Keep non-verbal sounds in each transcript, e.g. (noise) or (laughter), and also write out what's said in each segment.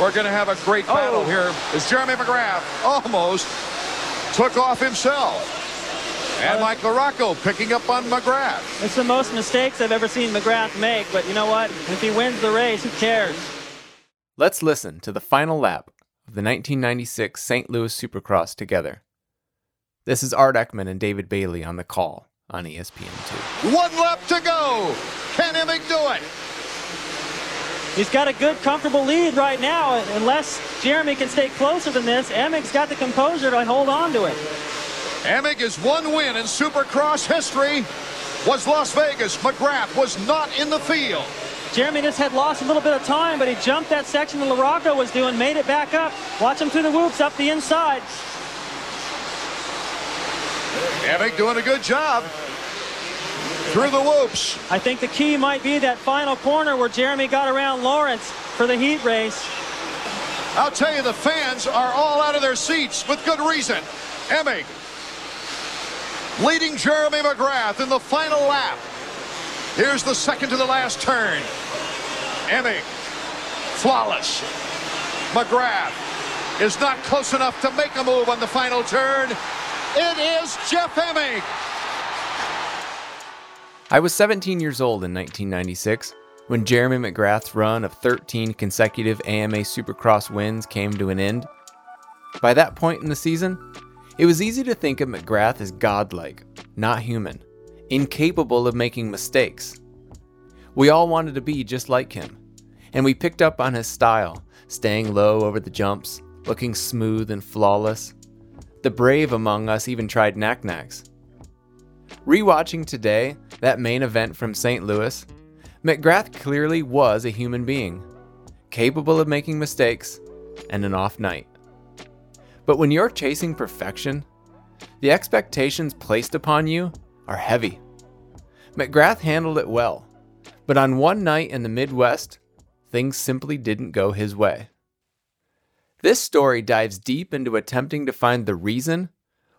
We're going to have a great battle Oh. here as Jeremy McGrath almost took off himself. And uh, Mike LaRocco picking up on McGrath. It's the most mistakes I've ever seen McGrath make, but you know what? If he wins the race, who cares? Let's listen to the final lap of the 1996 St. Louis Supercross together. This is Art Eckman and David Bailey on the call on E ESPN2. One lap to go. Can Emig do it? He's got a good, comfortable lead right now. Unless Jeremy can stay closer than this, Emig's got the composure to hold on to it. Emig's one win in Supercross history was Las Vegas. McGrath was not in the field. Jeremy just had lost a little bit of time, but he jumped that section that LaRocco was doing, made it back up. Watch him through the whoops up the inside. Emig doing a good job through the whoops. I think the key might be that final corner where Jeremy got around Lawrence for the heat race. I'll tell you, the fans are all out of their seats with good reason. Emig leading Jeremy McGrath in the final lap. Here's the second to the last turn. Emig, flawless. McGrath is not close enough to make a move on the final turn. It is Jeff Emig. I was 17 years old in 1996 when Jeremy McGrath's run of 13 consecutive AMA Supercross wins came to an end. By that point in the season, it was easy to think of McGrath as godlike, not human, incapable of making mistakes. We all wanted to be just like him, and we picked up on his style, staying low over the jumps, looking smooth and flawless. The brave among us even tried nac-nacs. Rewatching today, that main event from St. Louis, McGrath clearly was a human being, capable of making mistakes and an off night. But when you're chasing perfection, the expectations placed upon you are heavy. McGrath handled it well, but on one night in the Midwest, things simply didn't go his way. This story dives deep into attempting to find the reason,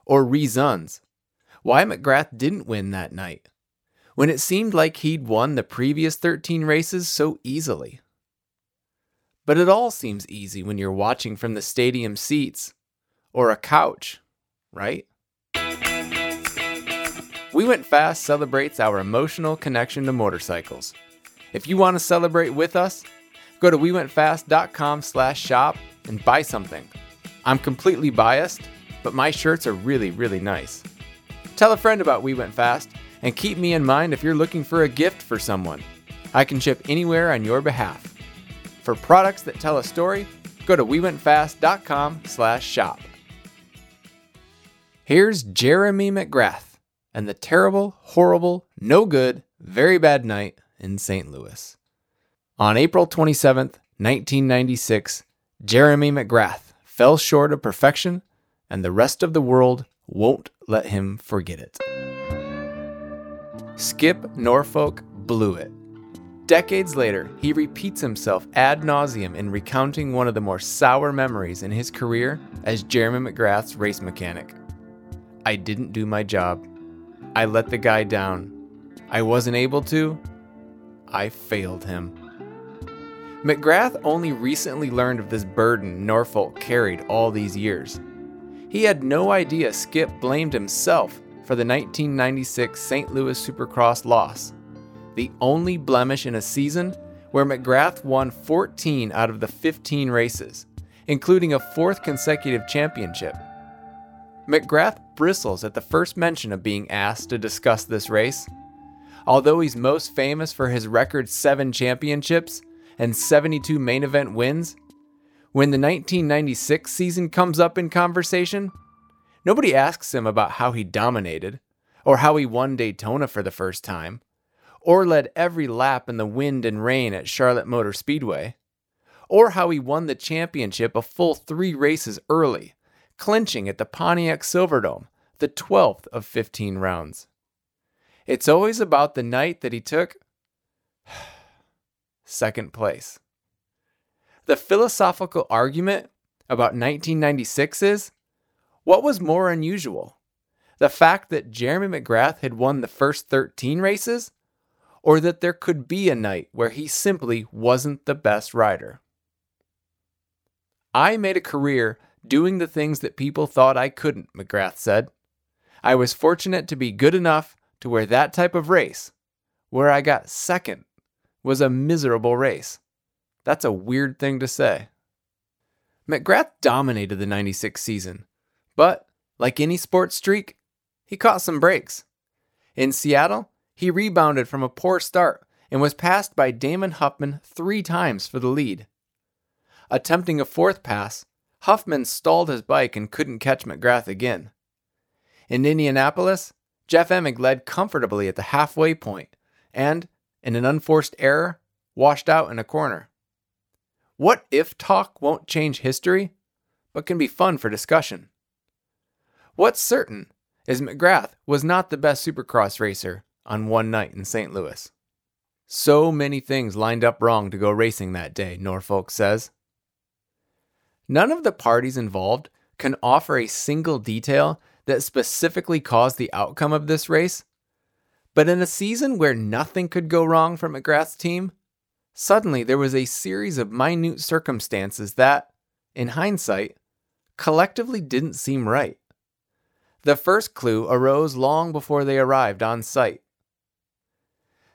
or reasons, why McGrath didn't win that night, when it seemed like he'd won the previous 13 races so easily. But it all seems easy when you're watching from the stadium seats or a couch, right? We Went Fast celebrates our emotional connection to motorcycles. If you want to celebrate with us, go to wewentfast.com slash shop and buy something. I'm completely biased, but my shirts are really, really nice. Tell a friend about We Went Fast and keep me in mind if you're looking for a gift for someone. I can ship anywhere on your behalf. For products that tell a story, go to wewentfast.com slash shop. Here's Jeremy McGrath and the terrible, horrible, no good, very bad night in St. Louis. On April 27th, 1996, Jeremy McGrath fell short of perfection, and the rest of the world won't let him forget it. Skip Norfolk blew it. Decades later, he repeats himself ad nauseum in recounting one of the more sour memories in his career as Jeremy McGrath's race mechanic. I didn't do my job. I let the guy down. I wasn't able to. I failed him. McGrath only recently learned of this burden Norfolk carried all these years. He had no idea Skip blamed himself for the 1996 St. Louis Supercross loss, the only blemish in a season where McGrath won 14 out of the 15 races, including a fourth consecutive championship. McGrath bristles at the first mention of being asked to discuss this race. Although he's most famous for his record 7 championships and 72 main event wins, when the 1996 season comes up in conversation, nobody asks him about how he dominated, or how he won Daytona for the first time, or led every lap in the wind and rain at Charlotte Motor Speedway, or how he won the championship a full three races early, clinching at the Pontiac Silverdome, the 12th of 15 rounds. It's always about the night that he took (sighs) second place. The philosophical argument about 1996 is what was more unusual? The fact that Jeremy McGrath had won the first 13 races, or that there could be a night where he simply wasn't the best rider? I made a career doing the things that people thought I couldn't, McGrath said. I was fortunate to be good enough to where that type of race, where I got second, was a miserable race. That's a weird thing to say. McGrath dominated the 96 season, but like any sports streak, he caught some breaks. In Seattle, he rebounded from a poor start and was passed by Damon Huffman three times for the lead. Attempting a fourth pass, Huffman stalled his bike and couldn't catch McGrath again. In Indianapolis, Jeff Emig led comfortably at the halfway point and, in an unforced error, washed out in a corner. What if talk won't change history, but can be fun for discussion? What's certain is McGrath was not the best supercross racer on one night in St. Louis. So many things lined up wrong to go racing that day, Norfolk says. None of the parties involved can offer a single detail that specifically caused the outcome of this race. But in a season where nothing could go wrong for McGrath's team, suddenly there was a series of minute circumstances that, in hindsight, collectively didn't seem right. The first clue arose long before they arrived on site.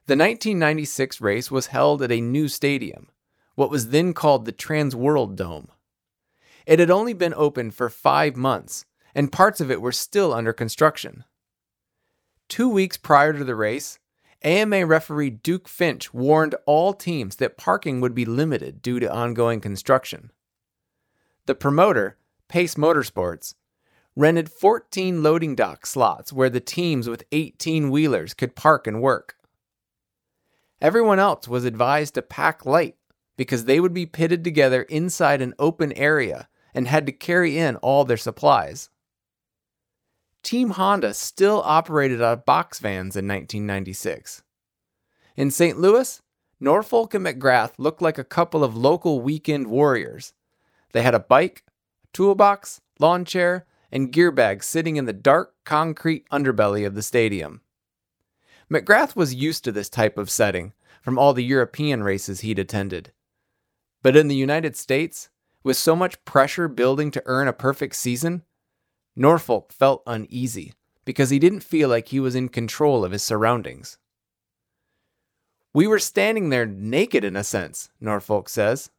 The 1996 race was held at a new stadium, what was then called the Trans World Dome. It had only been open for five months, and parts of it were still under construction. Two weeks prior to the race, AMA referee Duke Finch warned all teams that parking would be limited due to ongoing construction. The promoter, Pace Motorsports, rented 14 loading dock slots where the teams with 18 wheelers could park and work. Everyone else was advised to pack light because they would be pitted together inside an open area and had to carry in all their supplies. Team Honda still operated out of box vans in 1996. In St. Louis, Norfolk and McGrath looked like a couple of local weekend warriors. They had a bike, a toolbox, lawn chair, and gear bag sitting in the dark concrete underbelly of the stadium. McGrath was used to this type of setting from all the European races he'd attended. But in the United States, with so much pressure building to earn a perfect season, Norfolk felt uneasy because he didn't feel like he was in control of his surroundings. We were standing there naked in a sense, Norfolk says.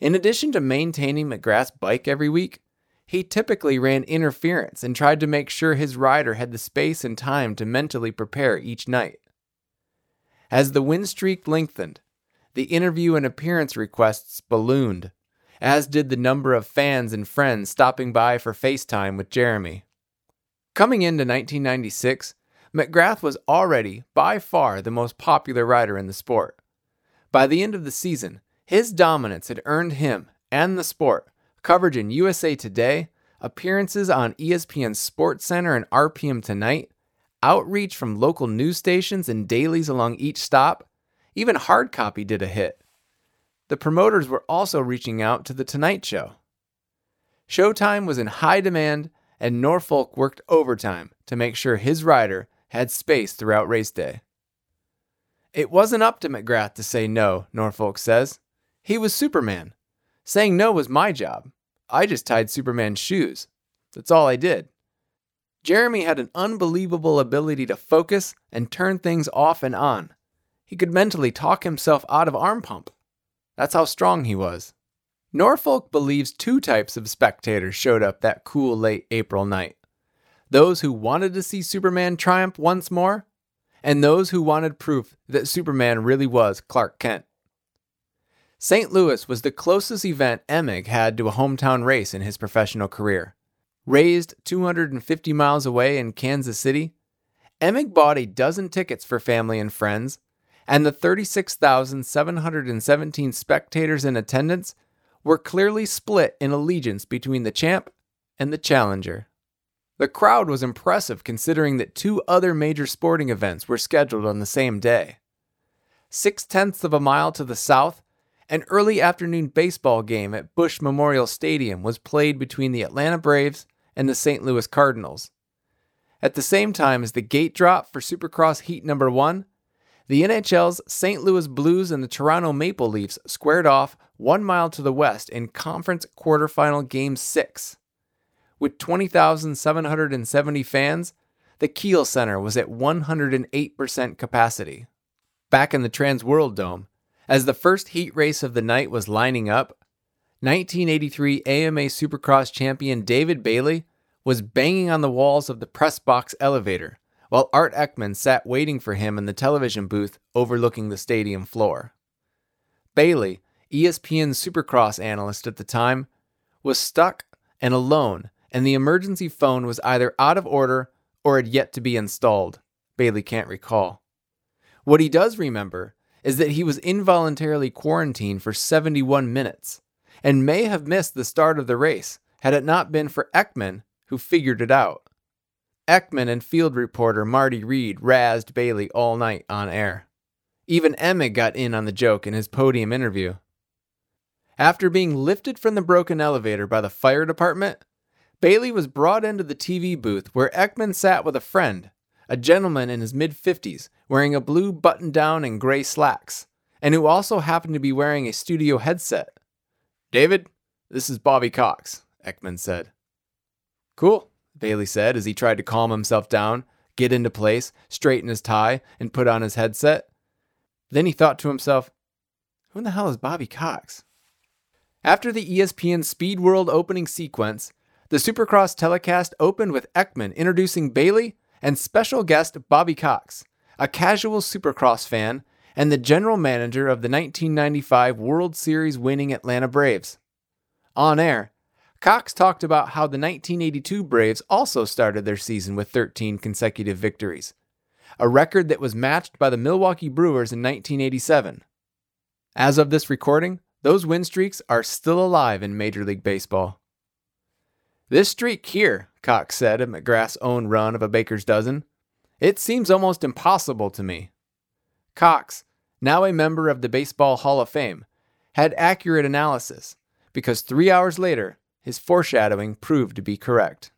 In addition to maintaining McGrath's bike every week, he typically ran interference and tried to make sure his rider had the space and time to mentally prepare each night. As the win streak lengthened, the interview and appearance requests ballooned, as did the number of fans and friends stopping by for FaceTime with Jeremy. Coming into 1996, McGrath was already by far the most popular rider in the sport. By the end of the season, his dominance had earned him and the sport coverage in USA Today, appearances on ESPN SportsCenter and RPM Tonight, outreach from local news stations and dailies along each stop, even hard copy did a hit. The promoters were also reaching out to The Tonight Show. Showtime was in high demand, and Norfolk worked overtime to make sure his rider had space throughout race day. It wasn't up to McGrath to say no, Norfolk says. He was Superman. Saying no was my job. I just tied Superman's shoes. That's all I did. Jeremy had an unbelievable ability to focus and turn things off and on. He could mentally talk himself out of arm pump. That's how strong he was. Norfolk believes two types of spectators showed up that cool late April night those who wanted to see Superman triumph once more, and those who wanted proof that Superman really was Clark Kent. St. Louis was the closest event Emig had to a hometown race in his professional career. Raised 250 miles away in Kansas City, Emig bought a dozen tickets for family and friends, and the 36,717 spectators in attendance were clearly split in allegiance between the champ and the challenger. The crowd was impressive considering that two other major sporting events were scheduled on the same day. Six tenths of a mile to the south, an early afternoon baseball game at Busch Memorial Stadium was played between the Atlanta Braves and the St. Louis Cardinals. At the same time as the gate drop for Supercross Heat Number 1, the NHL's St. Louis Blues and the Toronto Maple Leafs squared off one mile to the west in conference quarterfinal game six. With 20,770 fans, the Kiel Center was at 108% capacity. Back in the Trans World Dome, as the first heat race of the night was lining up, 1983 AMA Supercross champion David Bailey was banging on the walls of the press box elevator while Art Eckman sat waiting for him in the television booth overlooking the stadium floor. Bailey, ESPN's Supercross analyst at the time, was stuck and alone, and the emergency phone was either out of order or had yet to be installed. Bailey can't recall. What he does remember is that he was involuntarily quarantined for 71 minutes and may have missed the start of the race had it not been for Eckman, who figured it out. Eckman and field reporter Marty Reid razzed Bailey all night on air. Even Emig got in on the joke in his podium interview. After being lifted from the broken elevator by the fire department, Bailey was brought into the TV booth where Eckman sat with a friend, a gentleman in his mid 50s, wearing a blue button down and gray slacks, and who also happened to be wearing a studio headset. David, this is Bobby Cox, Eckman said. Cool, Bailey said as he tried to calm himself down, get into place, straighten his tie, and put on his headset. Then he thought to himself, Who in the hell is Bobby Cox? After the ESPN Speed World opening sequence, the Supercross telecast opened with Eckman introducing Bailey and special guest Bobby Cox, a casual Supercross fan and the general manager of the 1995 World Series winning Atlanta Braves. On air, Cox talked about how the 1982 Braves also started their season with 13 consecutive victories, a record that was matched by the Milwaukee Brewers in 1987. As of this recording, those win streaks are still alive in Major League Baseball. This streak here, Cox said of McGrath's own run of a baker's dozen, it seems almost impossible to me. Cox, now a member of the Baseball Hall of Fame, had accurate analysis because three hours later, his foreshadowing proved to be correct.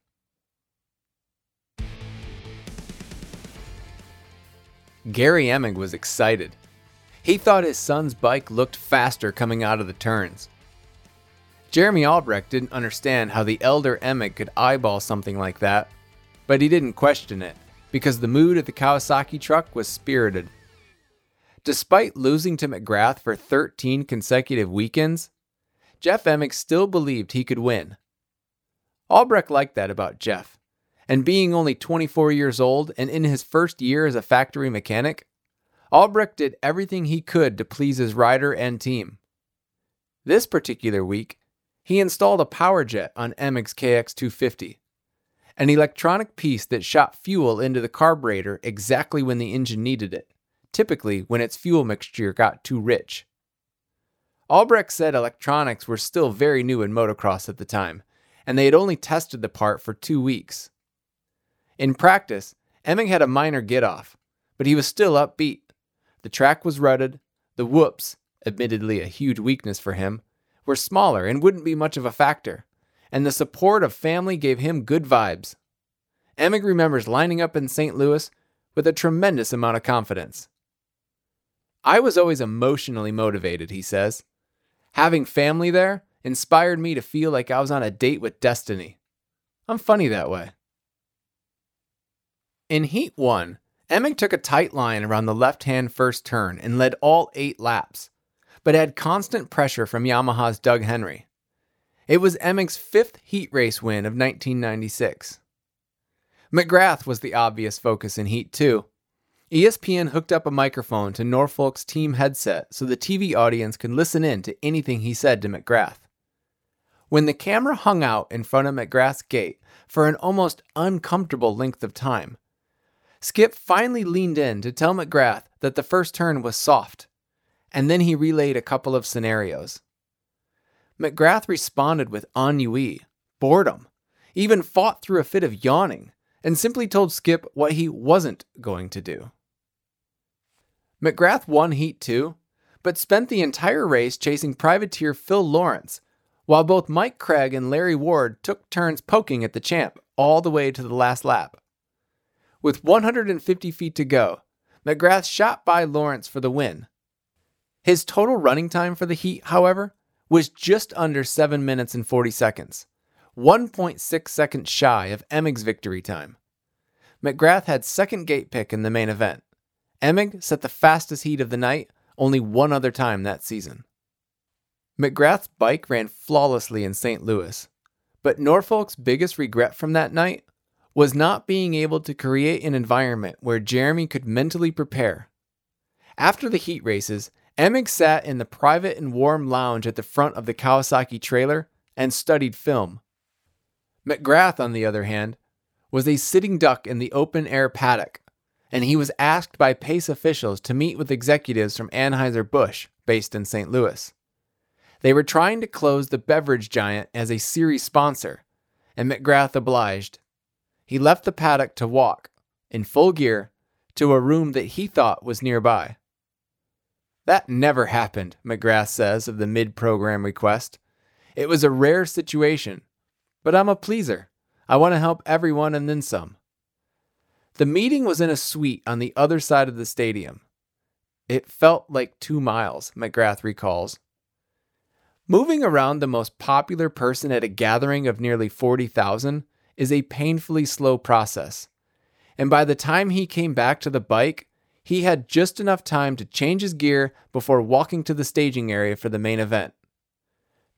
Gary Emig was excited. He thought his son's bike looked faster coming out of the turns. Jeremy Albrecht didn't understand how the elder Emig could eyeball something like that, but he didn't question it because the mood at the Kawasaki truck was spirited. Despite losing to McGrath for 13 consecutive weekends, Jeff Emig still believed he could win. Albrecht liked that about Jeff, and being only 24 years old and in his first year as a factory mechanic, Albrecht did everything he could to please his rider and team. This particular week, he installed a power jet on Emig's KX250, an electronic piece that shot fuel into the carburetor exactly when the engine needed it, typically when its fuel mixture got too rich. Albrecht said electronics were still very new in motocross at the time, and they had only tested the part for two weeks. In practice, Emig had a minor get off, but he was still upbeat. The track was rutted, the whoops, admittedly a huge weakness for him, were smaller and wouldn't be much of a factor, and the support of family gave him good vibes. Emig remembers lining up in St. Louis with a tremendous amount of confidence. I was always emotionally motivated, he says. Having family there inspired me to feel like I was on a date with destiny. I'm funny that way. In Heat 1, Emig took a tight line around the left hand first turn and led all eight laps, but had constant pressure from Yamaha's Doug Henry. It was Emig's fifth heat race win of 1996. McGrath was the obvious focus in Heat 2, ESPN hooked up a microphone to Norfolk's team headset so the TV audience could listen in to anything he said to McGrath. When the camera hung out in front of McGrath's gate for an almost uncomfortable length of time, Skip finally leaned in to tell McGrath that the first turn was soft, and then he relayed a couple of scenarios. McGrath responded with ennui, boredom, even fought through a fit of yawning, and simply told Skip what he wasn't going to do. McGrath won Heat 2, but spent the entire race chasing privateer Phil Lawrence, while both Mike Craig and Larry Ward took turns poking at the champ all the way to the last lap. With 150 feet to go, McGrath shot by Lawrence for the win. His total running time for the heat, however, was just under 7 minutes and 40 seconds, 1.6 seconds shy of Emig's victory time. McGrath had second gate pick in the main event. Emig set the fastest heat of the night only one other time that season. McGrath's bike ran flawlessly in St. Louis, but Norfolk's biggest regret from that night was not being able to create an environment where Jeremy could mentally prepare. After the heat races, Emig sat in the private and warm lounge at the front of the Kawasaki trailer and studied film. McGrath, on the other hand, was a sitting duck in the open air paddock, and he was asked by Pace officials to meet with executives from Anheuser-Busch, based in St. Louis. They were trying to close the beverage giant as a series sponsor, and McGrath obliged. He left the paddock to walk, in full gear, to a room that he thought was nearby. That never happened, McGrath says of the mid program request. It was a rare situation, but I'm a pleaser. I want to help everyone and then some. The meeting was in a suite on the other side of the stadium. It felt like two miles, McGrath recalls. Moving around the most popular person at a gathering of nearly 40,000 is a painfully slow process. And by the time he came back to the bike, he had just enough time to change his gear before walking to the staging area for the main event.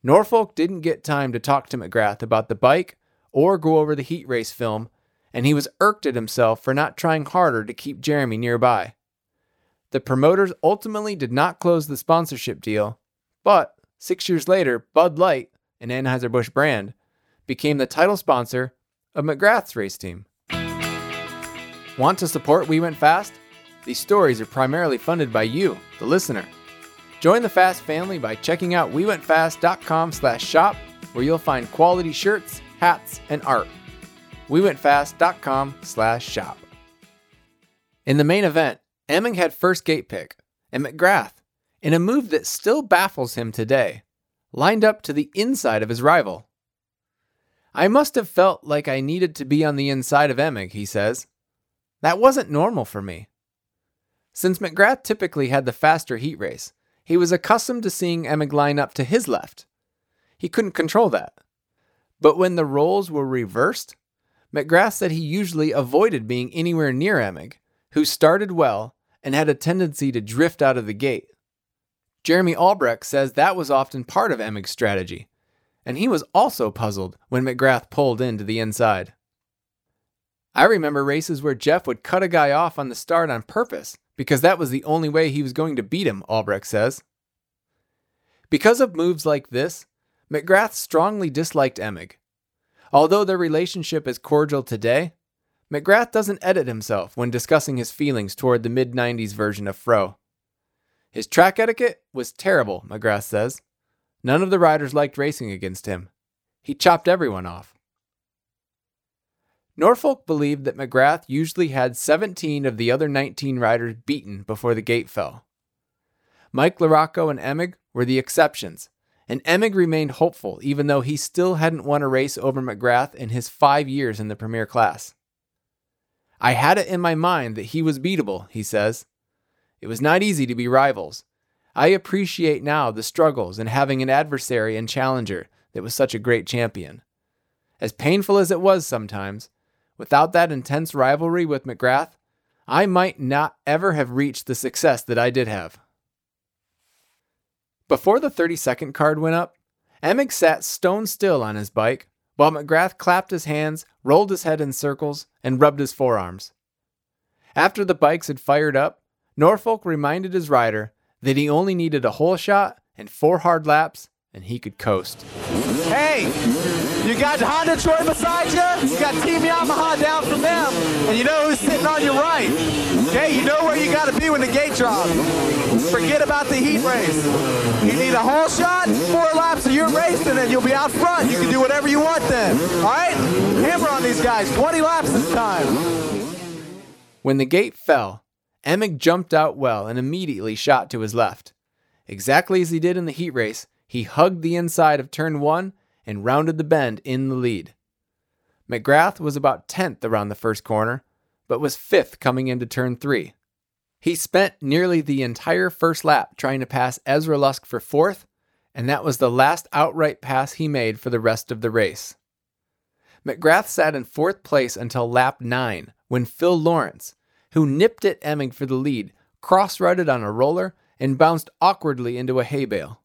Norfolk didn't get time to talk to McGrath about the bike or go over the heat race film, and he was irked at himself for not trying harder to keep Jeremy nearby. The promoters ultimately did not close the sponsorship deal, but six years later, Bud Light, an Anheuser-Busch brand, became the title sponsor of McGrath's race team. Want to support We Went Fast? These stories are primarily funded by you, the listener. Join the Fast family by checking out wewentfast.com/shop, where you'll find quality shirts, hats, and art. WeWentFast.com/shop. In the main event, Emig had first gate pick, and McGrath, in a move that still baffles him today, lined up to the inside of his rival. I must have felt like I needed to be on the inside of Emig, he says. That wasn't normal for me. Since McGrath typically had the faster heat race, he was accustomed to seeing Emig line up to his left. He couldn't control that. But when the roles were reversed, McGrath said he usually avoided being anywhere near Emig, who started well and had a tendency to drift out of the gate. Jeremy Albrecht says that was often part of Emig's strategy, and he was also puzzled when McGrath pulled into the inside. I remember races where Jeff would cut a guy off on the start on purpose because that was the only way he was going to beat him, Albrecht says. Because of moves like this, McGrath strongly disliked Emig. Although their relationship is cordial today, McGrath doesn't edit himself when discussing his feelings toward the mid 90s version of Fro. His track etiquette was terrible, McGrath says. None of the riders liked racing against him. He chopped everyone off. Norfolk believed that McGrath usually had 17 of the other 19 riders beaten before the gate fell. Mike LaRocco and Emig were the exceptions, and Emig remained hopeful even though he still hadn't won a race over McGrath in his five years in the Premier class. I had it in my mind that he was beatable, he says. It was not easy to be rivals, I appreciate now the struggles in having an adversary and challenger that was such a great champion. As painful as it was sometimes, without that intense rivalry with McGrath, I might not ever have reached the success that I did have. Before the 30 second card went up, Emig sat stone still on his bike while McGrath clapped his hands, rolled his head in circles, and rubbed his forearms. After the bikes had fired up, Norfolk reminded his rider that he only needed a hole shot and four hard laps, and he could coast. Hey, you got Honda Troy beside you, you got Team Yamaha down from them, and you know who's sitting on your right. Okay, you know where you got to be when the gate drops. Forget about the heat race. You need a hole shot, four laps of your race, and then you'll be out front. You can do whatever you want then. All right? Hammer on these guys. 20 laps this time. When the gate fell, Emig jumped out well and immediately shot to his left. Exactly as he did in the heat race, he hugged the inside of turn one and rounded the bend in the lead. McGrath was about 10th around the first corner, but was 5th coming into turn three. He spent nearly the entire first lap trying to pass Ezra Lusk for 4th and that was the last outright pass he made for the rest of the race. McGrath sat in fourth place until lap 9 when Phil Lawrence, who nipped at Emig for the lead, cross rutted on a roller and bounced awkwardly into a hay bale.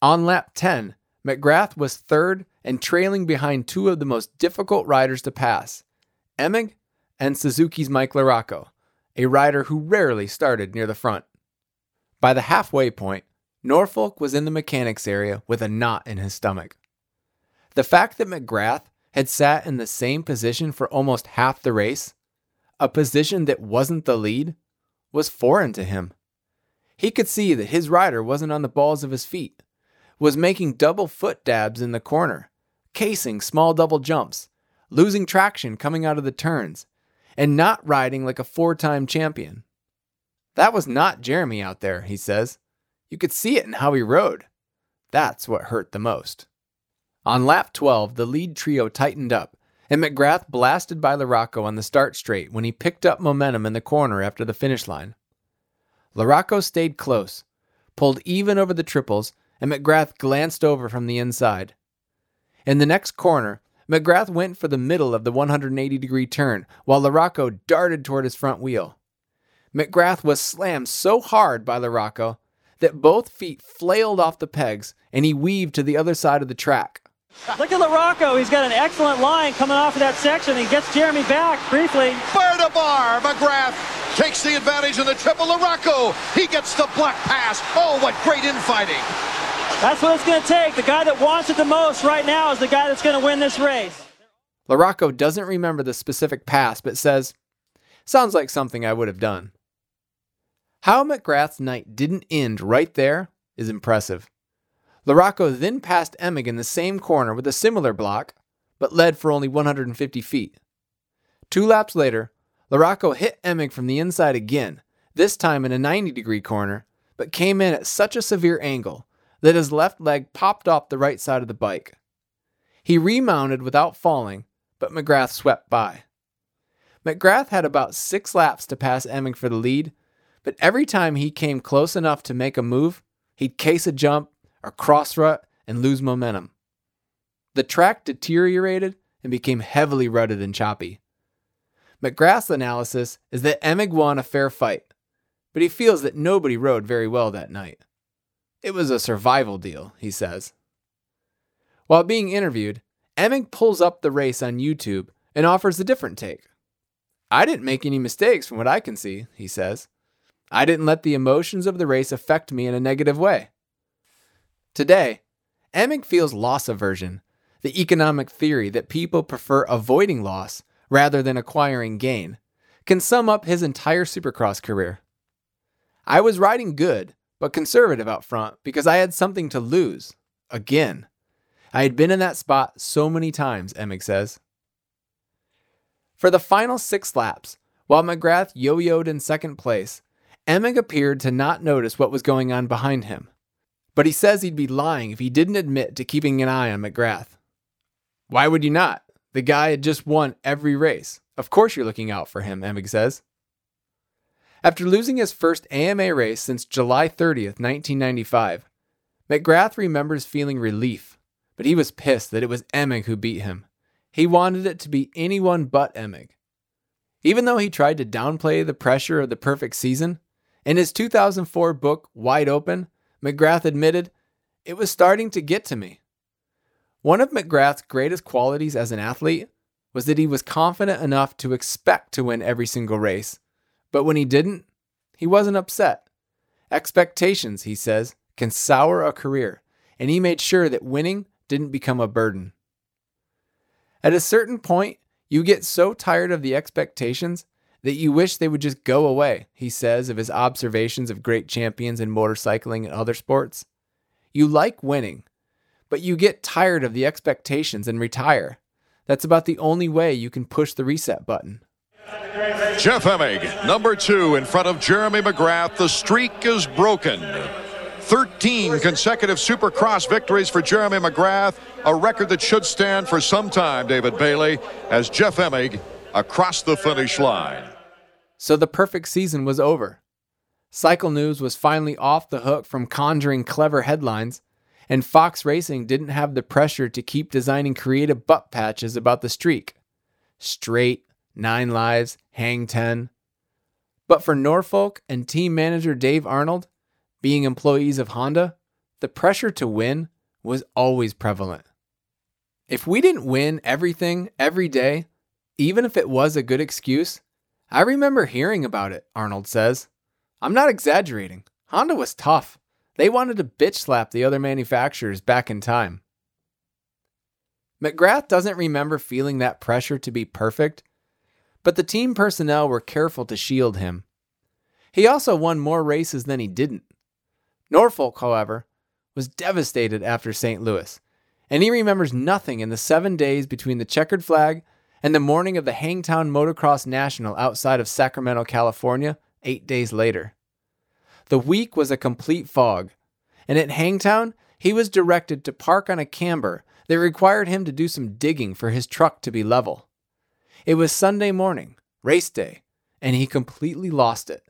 On lap 10, McGrath was third and trailing behind two of the most difficult riders to pass Emig and Suzuki's Mike LaRocco, a rider who rarely started near the front. By the halfway point, Norfolk was in the mechanics area with a knot in his stomach. The fact that McGrath had sat in the same position for almost half the race, a position that wasn't the lead, was foreign to him. He could see that his rider wasn't on the balls of his feet, was making double foot dabs in the corner, casing small double jumps, losing traction coming out of the turns, and not riding like a four time champion. That was not Jeremy out there, he says. You could see it in how he rode. That's what hurt the most. On lap 12, the lead trio tightened up, and McGrath blasted by LaRocco on the start straight when he picked up momentum in the corner after the finish line. LaRocco stayed close, pulled even over the triples, and McGrath glanced over from the inside. In the next corner, McGrath went for the middle of the 180 degree turn, while LaRocco darted toward his front wheel. McGrath was slammed so hard by LaRocco that both feet flailed off the pegs and he weaved to the other side of the track. Look at LaRocco. He's got an excellent line coming off of that section. He gets Jeremy back briefly. Bar to bar, McGrath takes the advantage in the triple. LaRocco, he gets the block pass. Oh, what great infighting. That's what it's going to take. The guy that wants it the most right now is the guy that's going to win this race. LaRocco doesn't remember the specific pass, but says, Sounds like something I would have done. How McGrath's night didn't end right there is impressive. LaRocco then passed Emig in the same corner with a similar block, but led for only 150 feet. Two laps later, LaRocco hit Emig from the inside again, this time in a 90 degree corner, but came in at such a severe angle that his left leg popped off the right side of the bike. He remounted without falling, but McGrath swept by. McGrath had about six laps to pass Emig for the lead, but every time he came close enough to make a move, he'd case a jump or cross rut and lose momentum. The track deteriorated and became heavily rutted and choppy. McGrath's analysis is that Emig won a fair fight, but he feels that nobody rode very well that night. It was a survival deal, he says. While being interviewed, Emig pulls up the race on YouTube and offers a different take. I didn't make any mistakes from what I can see, he says. I didn't let the emotions of the race affect me in a negative way. Today, Emig feels loss aversion, the economic theory that people prefer avoiding loss rather than acquiring gain, can sum up his entire supercross career. I was riding good, but conservative out front because I had something to lose. Again. I had been in that spot so many times, Emig says. For the final six laps, while McGrath yo yoed in second place, Emig appeared to not notice what was going on behind him. But he says he'd be lying if he didn't admit to keeping an eye on McGrath. Why would you not? The guy had just won every race. Of course you're looking out for him, Emig says. After losing his first AMA race since July 30th, 1995, McGrath remembers feeling relief, but he was pissed that it was Emig who beat him. He wanted it to be anyone but Emig. Even though he tried to downplay the pressure of the perfect season, in his 2004 book, Wide Open, McGrath admitted, It was starting to get to me. One of McGrath's greatest qualities as an athlete was that he was confident enough to expect to win every single race, but when he didn't, he wasn't upset. Expectations, he says, can sour a career, and he made sure that winning didn't become a burden. At a certain point, you get so tired of the expectations that you wish they would just go away, he says of his observations of great champions in motorcycling and other sports. You like winning, but you get tired of the expectations and retire. That's about the only way you can push the reset button. Jeff Emig, number two in front of Jeremy McGrath. The streak is broken. 13 consecutive Supercross victories for Jeremy McGrath, a record that should stand for some time, David Bailey, as Jeff Emig across the finish line. So the perfect season was over. Cycle News was finally off the hook from conjuring clever headlines, and Fox Racing didn't have the pressure to keep designing creative butt patches about the streak. Straight, nine lives, hang 10. But for Norfolk and team manager Dave Arnold, being employees of Honda, the pressure to win was always prevalent. If we didn't win everything every day, even if it was a good excuse, I remember hearing about it, Arnold says. I'm not exaggerating. Honda was tough. They wanted to bitch slap the other manufacturers back in time. McGrath doesn't remember feeling that pressure to be perfect, but the team personnel were careful to shield him. He also won more races than he didn't. Norfolk, however, was devastated after St. Louis, and he remembers nothing in the seven days between the checkered flag and the morning of the Hangtown Motocross National outside of Sacramento, California, eight days later. The week was a complete fog, and at Hangtown, he was directed to park on a camber that required him to do some digging for his truck to be level. It was Sunday morning, race day, and he completely lost it.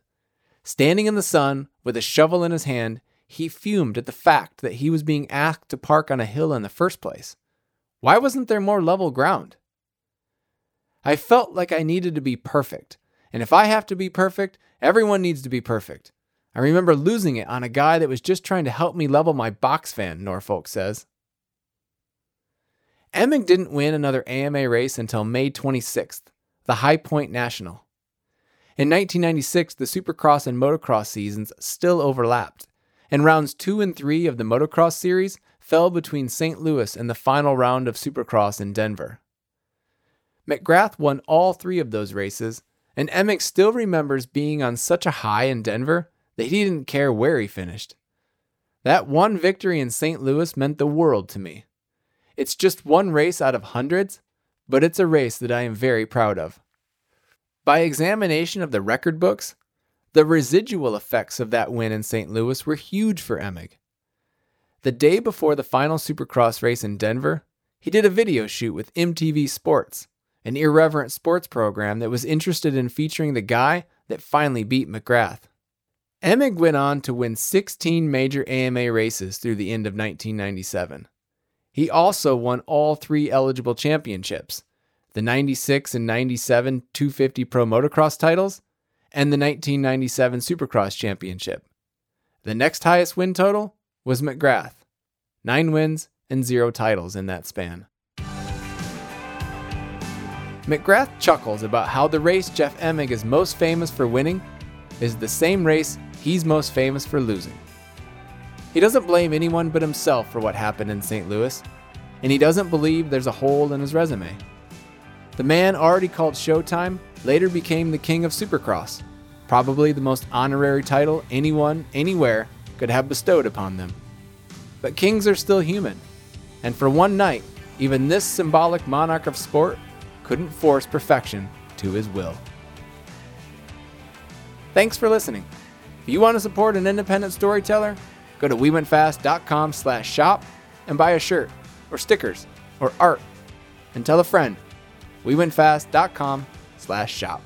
Standing in the sun with a shovel in his hand, he fumed at the fact that he was being asked to park on a hill in the first place. Why wasn't there more level ground? I felt like I needed to be perfect, and if I have to be perfect, everyone needs to be perfect. I remember losing it on a guy that was just trying to help me level my box van, Norfolk says. Emig didn't win another AMA race until May 26th, the High Point National. In 1996, the Supercross and Motocross seasons still overlapped, and rounds two and three of the motocross series fell between St. Louis and the final round of Supercross in Denver. McGrath won all three of those races, and Emig still remembers being on such a high in Denver that he didn't care where he finished. That one victory in St. Louis meant the world to me. It's just one race out of hundreds, but it's a race that I am very proud of. By examination of the record books, the residual effects of that win in St. Louis were huge for Emig. The day before the final Supercross race in Denver, he did a video shoot with MTV Sports, an irreverent sports program that was interested in featuring the guy that finally beat McGrath. Emig went on to win 16 major AMA races through the end of 1997. He also won all three eligible championships the 96 and 97 250 Pro Motocross titles and the 1997 Supercross Championship. The next highest win total was McGrath nine wins and zero titles in that span. McGrath chuckles about how the race Jeff Emig is most famous for winning is the same race he's most famous for losing. He doesn't blame anyone but himself for what happened in St. Louis, and he doesn't believe there's a hole in his resume. The man already called Showtime later became the king of Supercross, probably the most honorary title anyone, anywhere, could have bestowed upon them. But kings are still human, and for one night, even this symbolic monarch of sport couldn't force perfection to his will. Thanks for listening. If you want to support an independent storyteller, go to wewentfast.com slash shop and buy a shirt or stickers or art and tell a friend wewentfast.com slash shop.